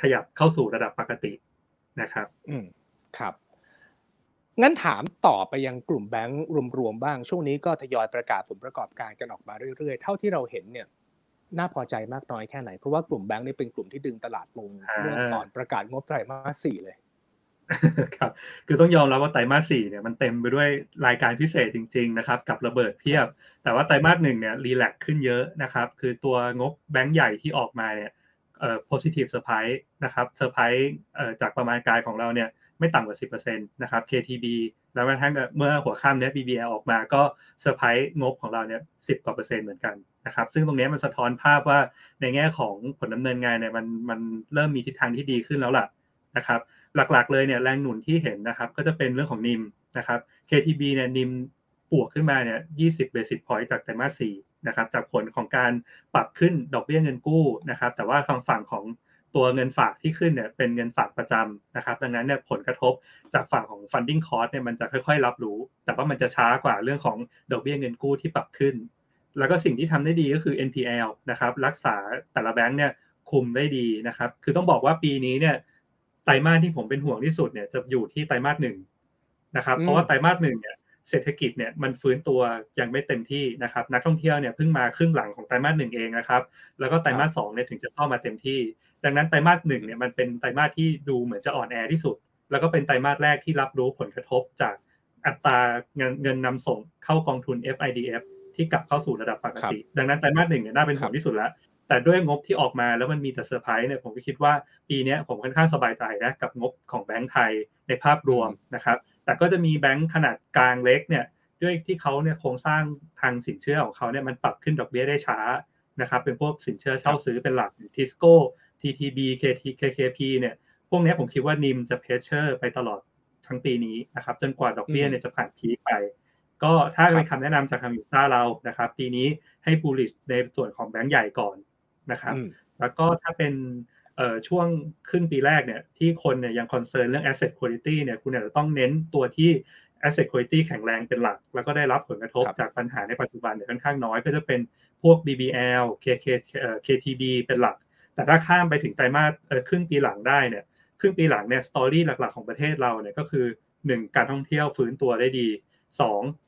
ขยับเข้าสู่ระดับปกตินะครับอืมครับงั้นถามต่อไปยังกลุ่มแบงก์รวมๆบ้าง ช่วงนี้ก็ทยอยประกาศผลประกอบการกันออกมาเรื่อยๆ เท่าที่เราเห็นเนี่ย น่าพอใจมากน้อยแค่ไหน เพราะว่ากลุ่มแบงก์นี่เป็นกลุ่มที่ดึงตลาดลงเมื่อตอนประกาศงบไตรมาสสี่เลยครับคือต้องยอมรับว่าไตรมาสสี่เนี่ยมันเต็มไปด้วยรายการพิเศษจริง ๆ นะครับ กับระเบิดเพียบ แต่ว่าไตรมาสหนึ่งเนี่ยรีแลกขึ้นเยอะนะครับ คือตัวงบแบงก์ใหญ่ที่ออกมาเนี่ยเอ่อ positive surprise นะครับ surprise เอ่อจากประมาณการของเราเนี่ยไม่ต่ำกว่า 10%นะครับ KTB แล้วกระทั่งเมื่อหัวข้ามเนี้ย BBL ออกมาก็เซอร์ไพรส์งบของเราเนี่ย10 กว่าเปอร์เซ็นต์เหมือนกัน นะครับ ซึ่งตรงนี้มันสะท้อนภาพว่าในแง่ของผลดำเนินงานเนี่ยมันมันเริ่มมีทิศทางที่ดีขึ้นแล้วล่ะนะครับ หลักๆเลยเนี่ยแรงหนุนที่เห็นนะครับ ก็จะเป็นเรื่องของ NIM นะครับ KTB เนี่ย NIM บวกขึ้นมาเนี่ย20 basis point จากไตรมาส4นะครับ จากผลของการปรับขึ้นดอกเบี้ยเงินกู้นะครับ แต่ว่าฝั่งฝั่งของตัวเงินฝากที่ขึ้นเนี่ยเป็นเงินฝากประจำนะครับ ดังนั้นเนี่ยผลกระทบจากฝั่งของ funding cost เนี่ยมันจะค่อยๆ รับรู้ แต่ว่ามันจะช้ากว่าเรื่องของดอกเบี้ยเงินกู้ที่ปรับขึ้น แล้วก็สิ่งที่ทำได้ดีก็คือ NPL นะครับ รักษาแต่ละแบงค์เนี่ยคุมได้ดีนะครับ คือต้องบอกว่าปีนี้เนี่ยไตรมาสที่ผมเป็นห่วงที่สุดเนี่ยจะอยู่ที่ไตรมาสหนึ่งนะครับ เพราะว่าไตรมาสหนึ่งเนี่ยเศรษฐกิจเนี่ยมันฟื้นตัวยังไม่เต็มที่นะครับ นักท่องเที่ยวเนี่ยเพิ่งมาครึ่งหลังของไตรมาสหนึ่งเองนะครับ แล้วก็ไตรมาสสองเนี่ยถึงจะเข้ามาเต็มที่ ดังนั้นไตรมาสหนึ่งเนี่ยมันเป็นไตรมาสที่ดูเหมือนจะอ่อนแอที่สุด แล้วก็เป็นไตรมาสแรกที่รับรู้ผลกระทบจากอัตราเงินเงินนำส่งเข้ากองทุน FIDF ที่กลับเข้าสู่ระดับปกติ ดังนั้นไตรมาสหนึ่งเนี่ยน่าเป็นห่วงที่สุดแล้วแต่ด้วยงบที่ออกมาแล้วมันมีแต่เซอร์ไพรส์เนี่ยผมก็คิดว่าปีนี้ผมค่อนข้างสบายใจนะกับงบของแบงก์ไทยในภาพรวมนะครับ แต่ก็จะมีแบงก์ขนาดกลางเล็กเนี่ยด้วยที่เขาเนี่ยโครงสร้างทางสินเชื่อของเขาเนี่ยมันปรับขึ้นดอกเบี้ยได้ช้านะครับเป็นพวกสินเชื่อเช่าซื้อเป็นหลัก TISCO TTB KT KKP เนี่ยพวกนี้ผมคิดว่า NIM จะ pressure ไปตลอดทั้งปีนี้นะครับจนกว่าดอกเบี้ยเนี่ยจะผ่าน peak ไป ก็ถ้าเป็นคำแนะนำจากทาง Yuanta เรานะครับปีนี้ให้ bullish ในส่วนของแบงก์ใหญ่ก่อนนะครับ แล้วก็ถ้าเป็นช่วงครึ่งปีแรกเนี่ยที่คนเนี่ยยัง concern เรื่อง asset quality เนี่ยคุณอาจจะต้องเน้นตัวที่ asset quality แข็งแรงเป็นหลัก แล้วก็ได้รับผลกระทบจากปัญหาในปัจจุบันเนี่ยค่อนข้างน้อยก็จะเป็นพวก BBL KK KTB เป็นหลัก แต่ถ้าข้ามไปถึงไตรมาสครึ่งปีหลังได้เนี่ยครึ่งปีหลังเนี่ยสตอรี่หลักๆของประเทศเราเนี่ยก็คือ 1 การท่องเที่ยวฟื้นตัวได้ดี 2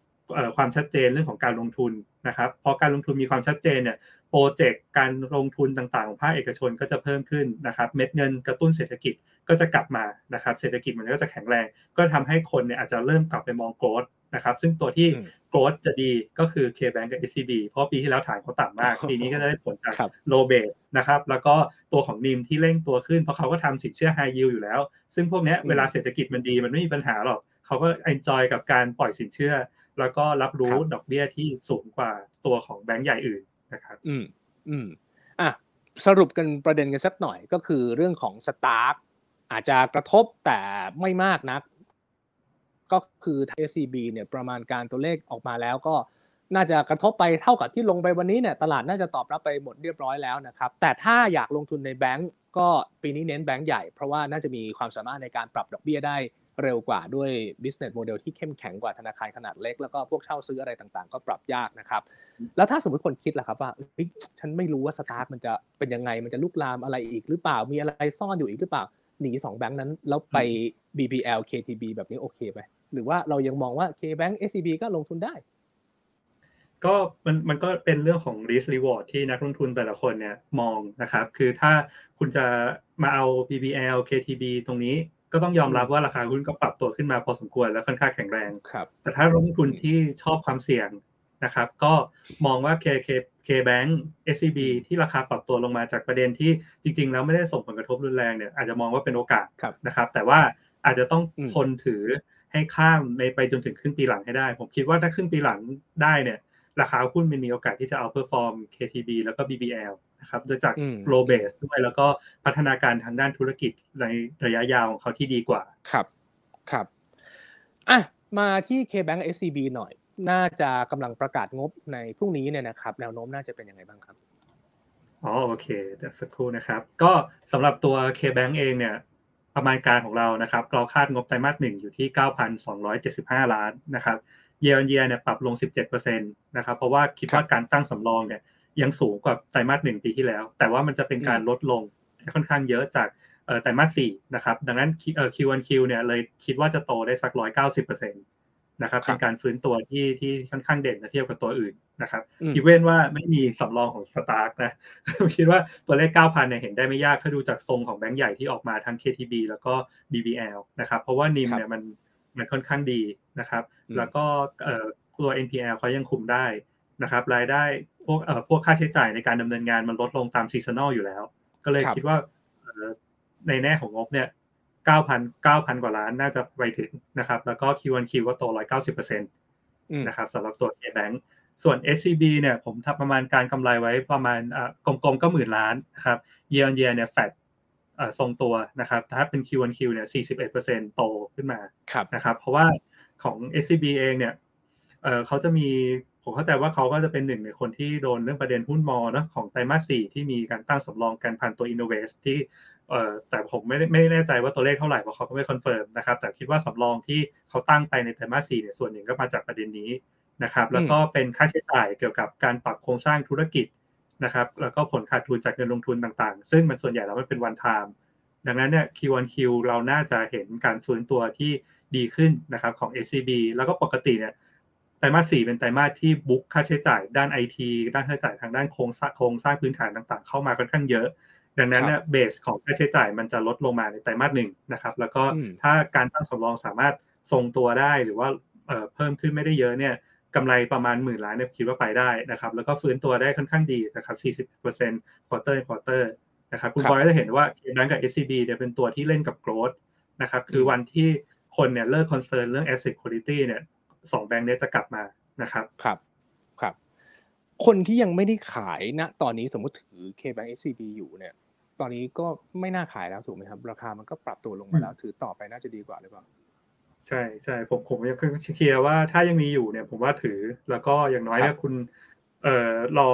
ความชัดเจนเรื่องของการลงทุนนะครับพอการลงทุนมีความชัดเจนเนี่ยโปรเจกต์การลงทุนต่างๆของภาคเอกชนก็จะเพิ่มขึ้นนะครับ เม็ดเงินกระตุ้นเศรษฐกิจก็จะกลับมานะครับ เศรษฐกิจมันก็จะแข็งแรง ก็ทำให้คนเนี่ยอาจจะเริ่มกลับไปมองโกลดนะครับ ซึ่งตัวที่โกลดจะดีก็คือ K-Bank กับ SCB เพราะปีที่แล้วฐานเขาต่ำมาก ปีนี้ก็จะได้ผลจาก low base นะครับ แล้วก็ตัวของนิมที่เร่งตัวขึ้น เพราะเขาก็ทำสินเชื่อ high yield อยู่แล้ว ซึ่งพวกนี้เวลาเศรษฐกิจมันดีมันไม่มีปัญหาหรอก เขาก็ enjoy กับการปล่อยสินเชื่อ แล้วก็รับรู้ดอกเบี้ยที่สูงกว่าตัวของแบงก์ใหญ่อื่นนะครับ อืมอืมอะสรุปกันประเด็นกันสักหน่อยก็คือเรื่องของสตาร์อาจจะกระทบแต่ไม่มากนัก ก็คือ SCB เนี่ยประมาณการตัวเลขออกมาแล้วก็น่าจะกระทบไปเท่ากับที่ลงไปวันนี้เนี่ยตลาดน่าจะตอบรับไปหมดเรียบร้อยแล้วนะครับ แต่ถ้าอยากลงทุนในแบงก์ก็ปีนี้เน้นแบงก์ใหญ่เพราะว่าน่าจะมีความสามารถในการปรับดอกเบี้ยได้ เร็วกว่าด้วย business model ที่เข้มแข็งกว่าธนาคารขนาดเล็ก แล้วก็พวกเช่าซื้ออะไรต่างๆ ก็ปรับยากนะครับ แล้วถ้าสมมติคนคิดล่ะครับว่าฉันไม่รู้ว่าสตาร์ทมันจะเป็นยังไงมันจะลุกลามอะไรอีกหรือเปล่ามีอะไรซ่อนอยู่อีกหรือเปล่าหนีสองแบงค์นั้นแล้วไป BBL KTB แบบนี้โอเคไหมหรือว่าเรายังมองว่า KBank SCB ก็ลงทุนได้ก็มันมันก็เป็นเรื่องของ risk reward ที่นักลงทุนแต่ละคนเนี่ยมองนะครับ คือถ้าคุณจะมาเอา BBL KTB ตรงนี้ ก็ต้องยอมรับว่าราคาหุ้นก็ปรับตัวขึ้นมาพอสมควรและค่อนข้างแข็งแรงครับแต่ถ้าลงทุนที่ชอบความเสี่ยงนะครับ ก็มองว่า KK KBank SCB ที่ราคาปรับตัวลงมาจากประเด็นที่จริง ๆ แล้วไม่ได้ส่งผลกระทบรุนแรงเนี่ยอาจจะมองว่าเป็นโอกาสนะครับ แต่ว่าอาจจะต้องทนถือให้ข้ามในไปจนถึงครึ่งปีหลังให้ได้ ผมคิดว่าถ้าครึ่งปีหลังได้เนี่ย ราคาหุ้นมันมีโอกาสที่จะ outperform KTB แล้วก็ BBL นะครับโดยจาก low base ด้วยแล้วก็พัฒนาการทางด้านธุรกิจในระยะยาวของเขาที่ดีกว่า ครับ ครับ อะ มาที่ KBank SCB หน่อย น่าจะกำลังประกาศงบในพรุ่งนี้เนี่ยนะครับ แนวโน้มน่าจะเป็นยังไงบ้างครับ อ๋อ โอเค เดี๋ยวสักครู่นะครับ ก็สำหรับตัว KBank เองเนี่ยประมาณการของเรานะครับ เราคาดงบไตรมาสหนึ่งอยู่ที่ 9,275 ล้านนะครับ year on year เนี่ยปรับลง 17%นะครับ เพราะว่าคิดว่าการตั้งสำรองเนี่ย ยังสูงกว่าไตรมาสหนึ่งปีที่แล้ว แต่ว่ามันจะเป็นการลดลงค่อนข้างเยอะจากไตรมาสสี่นะครับ ดังนั้น Q1Q เนี่ยเลยคิดว่าจะโตได้สัก190%นะครับเป็นการฟื้นตัวที่ที่ค่อนข้างเด่นเทียบกับตัวอื่นนะครับอีเว้นว่าไม่มีสำรองของสตาร์กนะคิดว่าตัวเลข 9,000เนี่ยเห็นได้ไม่ยากถ้าดูจากทรงของแบงก์ใหญ่ที่ออกมาทั้ง KTB แล้วก็ BBL นะครับเพราะว่านิมเนี่ยมันมันค่อนข้างดีนะครับ แล้วก็ตัว NPL เขายังคุมได้ นะครับรายได้พวกเอ่อพวกค่าใช้จ่ายในการดำเนินงานมันลดลงตาม seasonal อยู่แล้ว ก็เลยคิดว่าในแง่ของงบเนี่ยเก้าพันเก้าพันกว่าล้านน่าจะไปถึงนะครับ แล้วก็ Q1Q ก็โตร้อยเก้าสิบเปอร์เซ็นต์นะครับสำหรับตัว KBank ส่วน SCB เนี่ยผมทำประมาณการกำไรไว้ประมาณกลมๆก็หมื่นล้านนะครับ year on year เนี่ยแฟดทรงตัวนะครับถ้าเป็น Q1Q เนี่ย 41%โตขึ้นมานะครับ เพราะว่าของ SCB เองเนี่ยเขาจะมี ผมเข้าใจว่าเขาก็จะเป็นหนึ่งในคนที่โดนเรื่องประเด็นหุ้น MORE นะของไตรมาสสี่ที่มีการตั้งสำรองการผ่านตัว InnovestX ที่เอ่อแต่ผมไม่ไม่แน่ใจว่าตัวเลขเท่าไหร่เพราะเขาก็ไม่ confirm นะครับแต่คิดว่าสำรองที่เขาตั้งไปในไตรมาสสี่เนี่ยส่วนหนึ่งก็มาจากประเด็นนี้นะครับแล้วก็เป็นค่าใช้จ่ายเกี่ยวกับการปรับโครงสร้างธุรกิจนะครับแล้วก็ผลขาดทุนจากเงินลงทุนต่างๆ ซึ่งมันส่วนใหญ่แล้วมันเป็น one timeดังนั้นเนี่ย Q1Q เราน่าจะเห็นการฟื้นตัวที่ดีขึ้นนะครับของ SCB แล้วก็ปกติเนี่ย ไตรมาสสี่เป็นไตรมาสที่บุ๊กค่าใช้จ่ายด้านไอทีด้านค่าใช้จ่ายทางด้านโครงสร้างโครงสร้างพื้นฐานต่างๆ เข้ามาค่อนข้างเยอะ ดังนั้นเนี่ยเบสของค่าใช้จ่ายมันจะลดลงมาในไตรมาสหนึ่งนะครับ แล้วก็ถ้าการตั้งสำรองสามารถทรงตัวได้หรือว่าเพิ่มขึ้นไม่ได้เยอะเนี่ยกำไรประมาณหมื่นล้านเนี่ยคิดว่าไปได้นะครับ แล้วก็ฟื้นตัวได้ค่อนข้างดีนะครับ 40% quarter quarter นะครับคุณบอยจะเห็นว่าเคบังกับ SCB เนี่ยเป็นตัวที่เล่นกับ growth นะครับคือวันที่คนเนี่ยเลิกคอนเซิร์นเรื่อง asset quality เนี่ย สองแบงค์นี้จะกลับมานะครับครับครับ คนที่ยังไม่ได้ขายณตอนนี้สมมติถือ KBank SCB อยู่เนี่ย ตอนนี้ก็ไม่น่าขายแล้วถูกไหมครับ ราคามันก็ปรับตัวลงมาแล้ว ถือต่อไปน่าจะดีกว่าหรือเปล่าใช่ใช่ผมผมยังเคลียร์ว่าถ้ายังมีอยู่เนี่ย ผมว่าถือแล้วก็อย่างน้อยเนี่ยคุณเอ่อรอ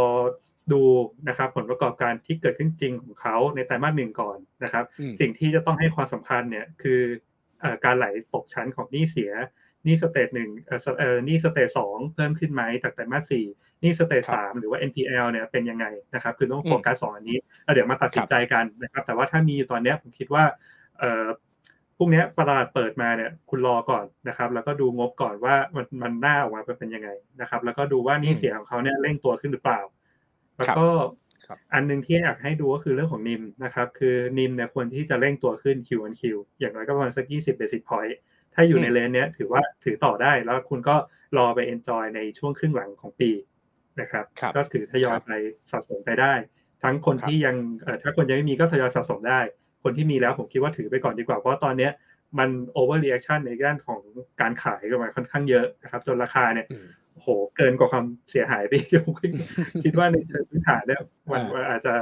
ดูนะครับผลประกอบการที่เกิดขึ้นจริงของเขาในไตรมาสหนึ่งก่อนนะครับ สิ่งที่จะต้องให้ความสำคัญเนี่ยคือการไหลตกชั้นของหนี้เสีย หนี้ stage หนึ่งเอ่อหนี้ stage สองเพิ่มขึ้นไหมจากไตรมาสสี่หนี้ stage สามหรือว่า NPL เนี่ยเป็นยังไงนะครับ คือต้องโฟกัสสองอันนี้แล้วเดี๋ยวมาตัดสินใจกันนะครับ แต่ว่าถ้ามีตอนนี้ผมคิดว่าเอ่อพรุ่งนี้ตลาดเปิดมาเนี่ยคุณรอก่อนนะครับ แล้วก็ดูงบก่อนว่ามันมันหน้าออกมาเป็นยังไงนะครับ แล้วก็ดูว่าหนี้เสียของเขาเนี่ยเร่งตัวขึ้นหรือเปล่า แล้วก็อันนึงที่อยากให้ดูก็คือเรื่องของ NIM นะครับ คือ NIM เนี่ยควรที่จะเร่งตัวขึ้น Q on Q อย่างน้อยก็ประมาณสัก20 basis point ถ้าอยู่ใน range เนี้ยถือว่าถือต่อได้แล้วคุณก็รอไป enjoy ในช่วงครึ่งหลังของปีนะครับ ก็ถือทยอยไปสะสมไปได้ ทั้งคนที่ยังถ้าคนยังไม่มีก็ทยอยสะสมได้ คนที่มีแล้วผมคิดว่าถือไปก่อนดีกว่าเพราะตอนเนี้ยมัน overreaction ในด้านของการขายกันมาค่อนข้างเยอะนะครับ จนราคาเนี่ยโหเกินกว่าความเสียหายไปผมคิดว่าในเชิงพื้นฐานเนี่ยมันอาจจะ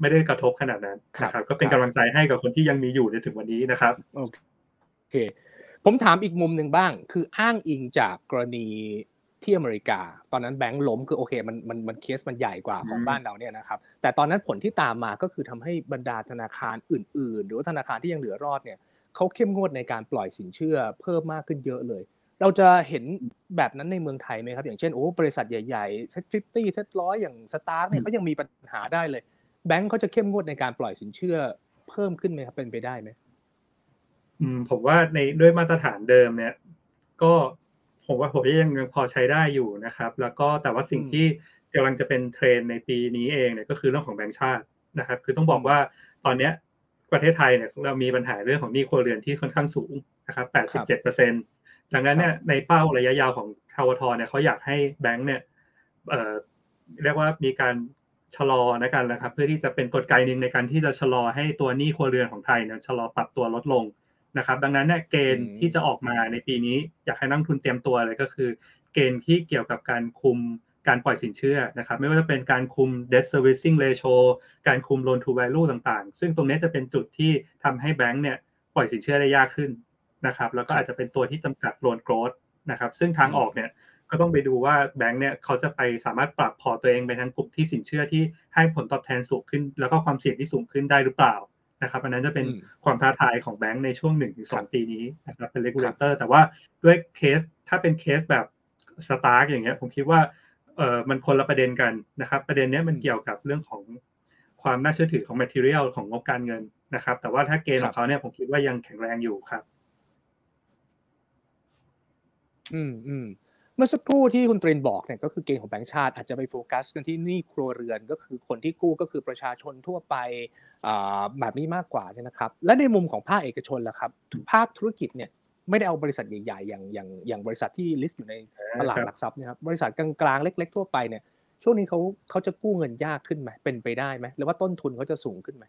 ไม่ได้กระทบขนาดนั้นนะครับ ก็เป็นกำลังใจให้กับคนที่ยังมีอยู่ในถึงวันนี้นะครับ โอเค ผมถามอีกมุมหนึ่งบ้าง คืออ้างอิงจากกรณีที่อเมริกา ตอนนั้นแบงก์ล้มคือโอเคมันมันมันเคสมันใหญ่กว่าของบ้านเราเนี่ยนะครับ แต่ตอนนั้นผลที่ตามมาก็คือทำให้บรรดาธนาคารออื่น ๆ หรือว่าธนาคารที่ยังเหลือรอดเนี่ยเขาเข้มงวดในการปล่อยสินเชื่อเพิ่มมากขึ้นเยอะเลย เราจะเห็นแบบนั้นในเมืองไทยไหมครับ อย่างเช่นโอ้บริษัทใหญ่ๆ SET fifty SET ร้อยอย่าง STARK เนี่ยเขายังมีปัญหาได้เลย แบงก์เขาจะเข้มงวดในการปล่อยสินเชื่อเพิ่มขึ้นไหมครับเป็นไปได้ไหมอืม ผมว่าในด้วยมาตรฐานเดิมเนี่ย ก็ผมว่าผมยังยังพอใช้ได้อยู่นะครับ แล้วก็แต่ว่าสิ่งที่กำลังจะเป็นเทรนในปีนี้เองเนี่ยก็คือเรื่องของแบงก์ชาตินะครับ คือต้องบอกว่าตอนเนี้ยประเทศไทยเนี่ยเรามีปัญหาเรื่องของหนี้ครัวเรือนที่ค่อนข้างสูงนะครับ87เปอร์เซ็นต์ดังนั้นเนี่ยในเป้าระยะยาวของทาวทเนี่ยเขาอยากให้แบงก์เนี่ยเอ่อเรียกว่ามีการชะลอนะกันนะครับ เพื่อที่จะเป็นกลไกหนึ่งในการที่จะชะลอให้ตัวหนี้ครัวเรือนของไทยเนี่ยชะลอปรับตัวลดลง นะครับ ดังนั้นเนี่ยเกณฑ์ที่จะออกมาในปีนี้ อยากให้นักทุนเตรียมตัวเลยก็คือ เกณฑ์ที่เกี่ยวกับการคุมการปล่อยสินเชื่อนะครับ ไม่ว่าจะเป็นการคุม debt servicing ratio การคุม loan to value ต่างๆ ซึ่งตรงนี้จะเป็นจุดที่ทำให้แบงก์เนี่ยปล่อยสินเชื่อได้ยากขึ้นนะครับ แล้วก็อาจจะเป็นตัวที่จำกัด loan growth นะครับ ซึ่งทางออกเนี่ยก็ต้องไปดูว่าแบงก์เนี่ยเขาจะไปสามารถปรับพอตัวเองไปทางกลุ่มที่สินเชื่อที่ให้ผลตอบแทนสูงขึ้น แล้วก็ความเสี่ยงที่สูงขึ้นได้หรือเปล่า นะครับอันนั้นจะเป็นความท้าทายของแบงก์ในช่วง 1-2 ปีนี้นะครับเป็น regulator แต่ว่าด้วยเคสถ้าเป็นเคสแบบ STARK อย่างเงี้ยผมคิดว่าเออมันคนละประเด็นกันนะครับ ประเด็นเนี้ยมันเกี่ยวกับเรื่องของความน่าเชื่อถือของ material ของงบการเงินนะครับ แต่ว่าถ้าเกณฑ์ของเขาเนี่ยผมคิดว่ายังแข็งแรงอยู่ครับ อืมอืม เมื่อสักครู่ที่คุณตรินบอกเนี่ยก็คือเกณฑ์ของแบงก์ชาติอาจจะไปโฟกัสกันที่หนี้ครัวเรือนก็คือคนที่กู้ก็คือประชาชนทั่วไปแบบนี้มากกว่าเนี่ยนะครับ และในมุมของภาคเอกชนล่ะครับภาคธุรกิจเนี่ยไม่ได้เอาบริษัทใหญ่ๆ อย่างอย่างอย่างบริษัทที่ลิสต์อยู่ในตลาดหลักทรัพย์นะครับบริษัทกลางๆเล็ก ๆ ทั่วไปเนี่ยช่วงนี้เขาเขาจะกู้เงินยากขึ้นไหมเป็นไปได้ไหมหรือว่าต้นทุนเขาจะสูงขึ้นไหม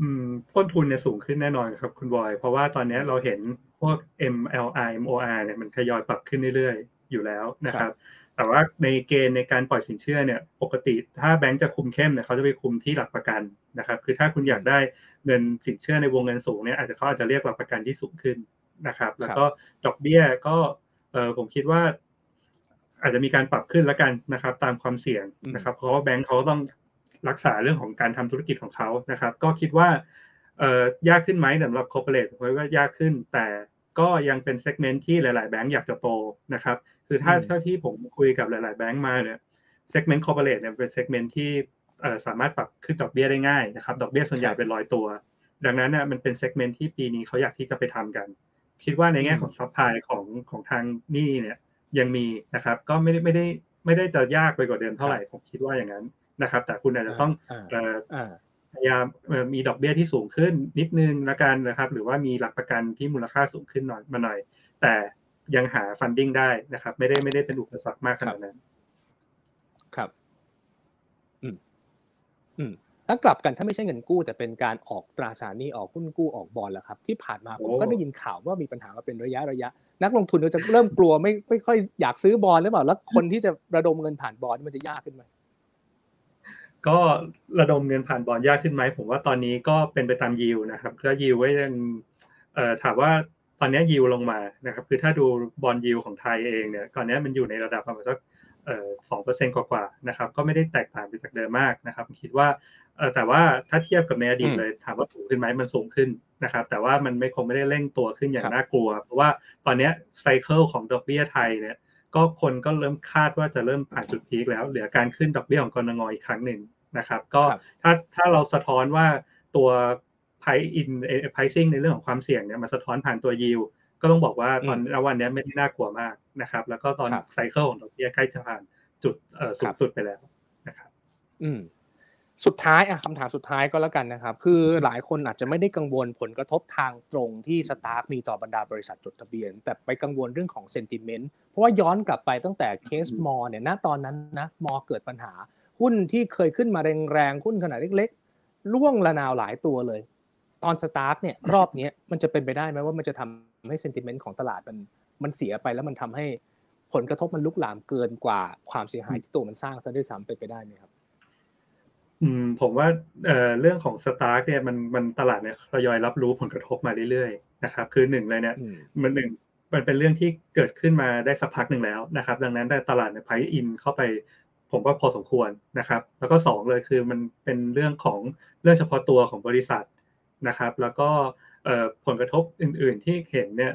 อืมต้นทุนเนี่ยสูงขึ้นแน่นอนครับคุณบอย เพราะว่าตอนนี้เราเห็นพวก MLR MOR เนี่ยมันทยอยปรับขึ้นเรื่อยๆ อยู่แล้วนะครับ แต่ว่าในเกณฑ์ในการปล่อยสินเชื่อเนี่ยปกติถ้าแบงก์จะคุมเข้มเนี่ยเขาจะไปคุมที่หลักประกันนะครับคือถ้าคุณอยากได้เงินสินเชื่อในวงเงินสูงเนี่ยอาจจะเขาอาจจะเรียกหลักประกันที่สูงขึ้นนะครับ แล้วก็ดอกเบี้ยก็เออผมคิดว่า อาจจะมีการปรับขึ้นแล้วกันนะครับ ตามความเสี่ยงนะครับ เพราะว่าแบงก์เขาต้องรักษาเรื่องของการทำธุรกิจของเขานะครับ ก็คิดว่าเอ่อยากขึ้นไหมสำหรับคอร์เปอเรทผมว่ายากขึ้นแต่ ก็ยังเป็นเซกเมนต์ที่หลาย ๆ แบงก์อยากจะโตนะครับ คือถ้าเท่าที่ผมคุยกับหลาย ๆ แบงก์มาเนี่ยsegment corporate เนี่ยเป็น segment ที่สามารถปรับขึ้นดอกเบี้ยได้ง่ายนะครับ ดอกเบี้ยส่วนใหญ่เป็นลอยตัว ดังนั้นเนี่ยมันเป็น segment ที่ปีนี้เขาอยากที่จะไปทำกัน คิดว่าในแง่ของ supply ของของทางหนี้เนี่ยยังมีนะครับ ก็ไม่ได้ไม่ได้ไม่ได้จะยากไปกว่าเดิมเท่าไหร่ผมคิดว่าอย่างนั้นนะครับ แต่คุณอาจจะต้องพ ยายามมีดอกเบี้ยที่สูงขึ้นนิดนึงละกันนะครับ หรือว่ามีหลักประกันที่มูลค่าสูงขึ้นหน่อยมาหน่อย แต่ยังหาฟันดิ้งได้นะครับ ไม่ได้ไม่ได้เป็นอุปสรรคมากขนาดนั้น ครับ อืม อืมถ้ากลับกันถ้าไม่ใช่เงินกู้แต่เป็นการออกตราสารหนี้ออกหุ้นกู้ออกบอลแล้วครับ ที่ผ่านมาผมก็ได้ยินข่าวว่ามีปัญหามาเป็นระยะระยะ นักลงทุนก็จะเริ่มกลัวไม่ไม่ค่อยอยากซื้อบอลหรือเปล่าแล้วคนที่จะระดมเงินผ่านบอลมันจะยากขึ้นไหม ก็ระดมเงินผ่านบอลยากขึ้นไหมผมว่าตอนนี้ก็เป็นไปตามยิวนะครับก็ยิวไว้ยังเอ่อถามว่าตอนนี้ยิวลงมานะครับคือถ้าดูบอลยิวของไทยเองเนี่ยตอนนี้มันอยู่ในระดับประมาณสักเอ่อสองเปอร์เซ็นต์กว่าๆนะครับก็ไม่ได้แตกต่างไปจากเดิมมากนะครับคิดว่าเออแต่ว่าถ้าเทียบกับในอดีตเลยถามว่าสูงขึ้นไหมมันสูงขึ้นนะครับแต่ว่ามันไม่คงไม่ได้เร่งตัวขึ้นอย่างน่ากลัว เพราะว่าตอนนี้ไซเคิลของดอกเบี้ยไทยเนี่ย ก็คนก็เริ่มคาดว่าจะเริ่มผ่านจุดพีคแล้ว เหลือการขึ้นดอกเบี้ยของกรงอีกครั้งหนึ่งนะครับ ก็ถ้าถ้าเราสะท้อนว่าตัว pricing pricing ในเรื่องของความเสี่ยงเนี่ยมาสะท้อนผ่านตัวยิวก็ต้องบอกว่าตอนวันนี้ไม่ได้น่ากลัวมากนะครับ แล้วก็ตอน cycle ของดอกเบี้ยใกล้จะผ่านจุดสูงสุดไปแล้วนะครับ อืม สุดท้ายอะคำถามสุดท้ายก็แล้วกันนะครับ คือหลายคนอาจจะไม่ได้กังวลผลกระทบทางตรงที่ STARK มีต่อบรรดาบริษัทจดทะเบียน แต่ไปกังวลเรื่องของ sentiment เพราะว่าย้อนกลับไปตั้งแต่เคส MORE เนี่ยณตอนนั้นนะ MORE เกิดปัญหา หุ้นที่เคยขึ้นมาแรงๆหุ้นขนาดเล็กๆล่วงละนาวหลายตัวเลย ตอนสตาร์ทเนี่ยรอบนี้มันจะเป็นไปได้ไหมว่ามันจะทำให้เซนติเมนต์ของตลาดมันมันเสียไปแล้วมันทำให้ผลกระทบมันลุกลามเกินกว่าความเสียหายที่ตัวมันสร้างซะด้วยซ้ำเป็นไปได้ไหมครับ อืมผมว่าเอ่อเรื่องของสตาร์ทเนี่ยมันมันตลาดเนี่ยทยอยรับรู้ผลกระทบมาเรื่อยๆนะครับ คือหนึ่งเลยเนี่ยมันหนึ่งมันเป็นเรื่องที่เกิดขึ้นมาได้สักพักหนึ่งแล้วนะครับ ดังนั้นตลาดเนี่ยไพอินเข้าไป ผมว่าพอสมควรนะครับ แล้วก็สองเลยคือมันเป็นเรื่องของเรื่องเฉพาะตัวของบริษัทนะครับ แล้วก็ผลกระทบอื่น ๆ ที่เห็นเนี่ย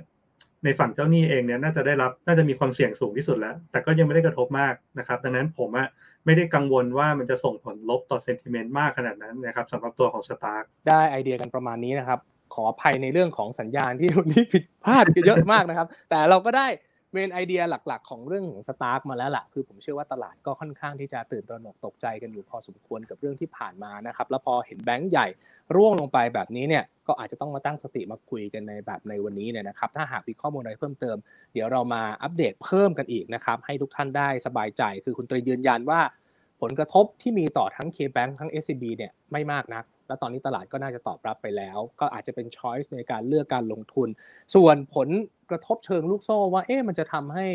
ในฝั่งเจ้าหนี้เองเนี่ยน่าจะได้รับน่าจะมีความเสี่ยงสูงที่สุดแล้ว แต่ก็ยังไม่ได้กระทบมากนะครับ ดังนั้นผมอะไม่ได้กังวลว่ามันจะส่งผลลบต่อ sentiment มากขนาดนั้นนะครับสำหรับตัวของ STARK ได้ไอเดียกันประมาณนี้นะครับ ขออภัยในเรื่องของสัญญาณที่วันนี้ผิดพลาดเยอะมากนะครับ แต่เราก็ได้ main idea หลัก ๆ ของเรื่องของ STARK มาแล้วล่ะคือผมเชื่อว่าตลาดก็ค่อนข้างที่จะตื่นตระหนกตกใจกันอยู่พอสมควรกับเรื่องที่ผ่านมานะครับ แล้วพอเห็นแบงก์ใหญ่ร่วงลงไปแบบนี้เนี่ยก็อาจจะต้องมาตั้งสติมาคุยกันในแบบในวันนี้เนี่ยนะครับ ถ้าหากมีข้อมูลอะไรเพิ่มเติม เดี๋ยวเรามาอัปเดตเพิ่มกันอีกนะครับ ให้ทุกท่านได้สบายใจ คือคุณตรินยืนยันว่า ผลกระทบที่มีต่อทั้ง K-Bank ทั้ง SCB เนี่ยไม่มากนัก แล้วตอนนี้ตลาดก็น่าจะตอบรับไปแล้ว ก็อาจจะเป็น choice ในการเลือกการลงทุน ส่วนผลกระทบเชิงลูกโซ่ว่าเอ๊ะมันจะทำให้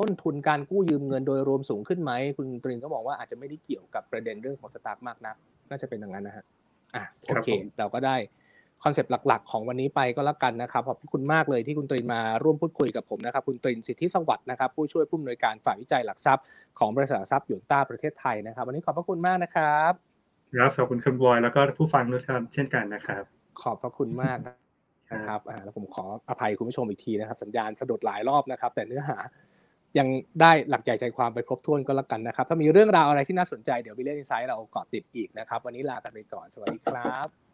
ต้นทุนการกู้ยืมเงินโดยรวมสูงขึ้นไหม คุณตรินก็บอกว่าอาจจะไม่ได้เกี่ยวกับประเด็นเรื่องของ STARK มากนัก น่าจะเป็นอย่างนั้นนะฮะอะโอเคเราก็ได้คอนเซปต์หลัก ๆ ของวันนี้ไปก็แล้วกันนะครับขอบคุณมากเลยที่คุณตรินมาร่วมพูดคุยกับผมนะครับ คุณตรินสิทธิสวัสดิ์นะครับผู้ช่วยผู้อำนวยการฝ่ายวิจัยหลักทรัพย์ของบริษัทหลักทรัพย์หยวนต้าประเทศไทยนะครับ วันนี้ขอบพระคุณมากนะครับ ครับขอบคุณคุณบอยแล้วก็ผู้ฟังทุกท่านเช่นกันนะครับ ขอบพระคุณมากนะครับอ่าแล้วผมขออภัยคุณผู้ชมอีกทีนะครับ สัญญาณสะดุดหลายรอบนะครับ แต่เนื้อหายังได้หลักใหญ่ใจความไปครบถ้วนก็แล้วกันนะครับ ถ้ามีเรื่องราวอะไรที่น่าสนใจเดี๋ยววิลเลียนอินไซต์เราเกาะติดอีกนะครับ วันนี้ลากันไปก่อนสวัสดีครับ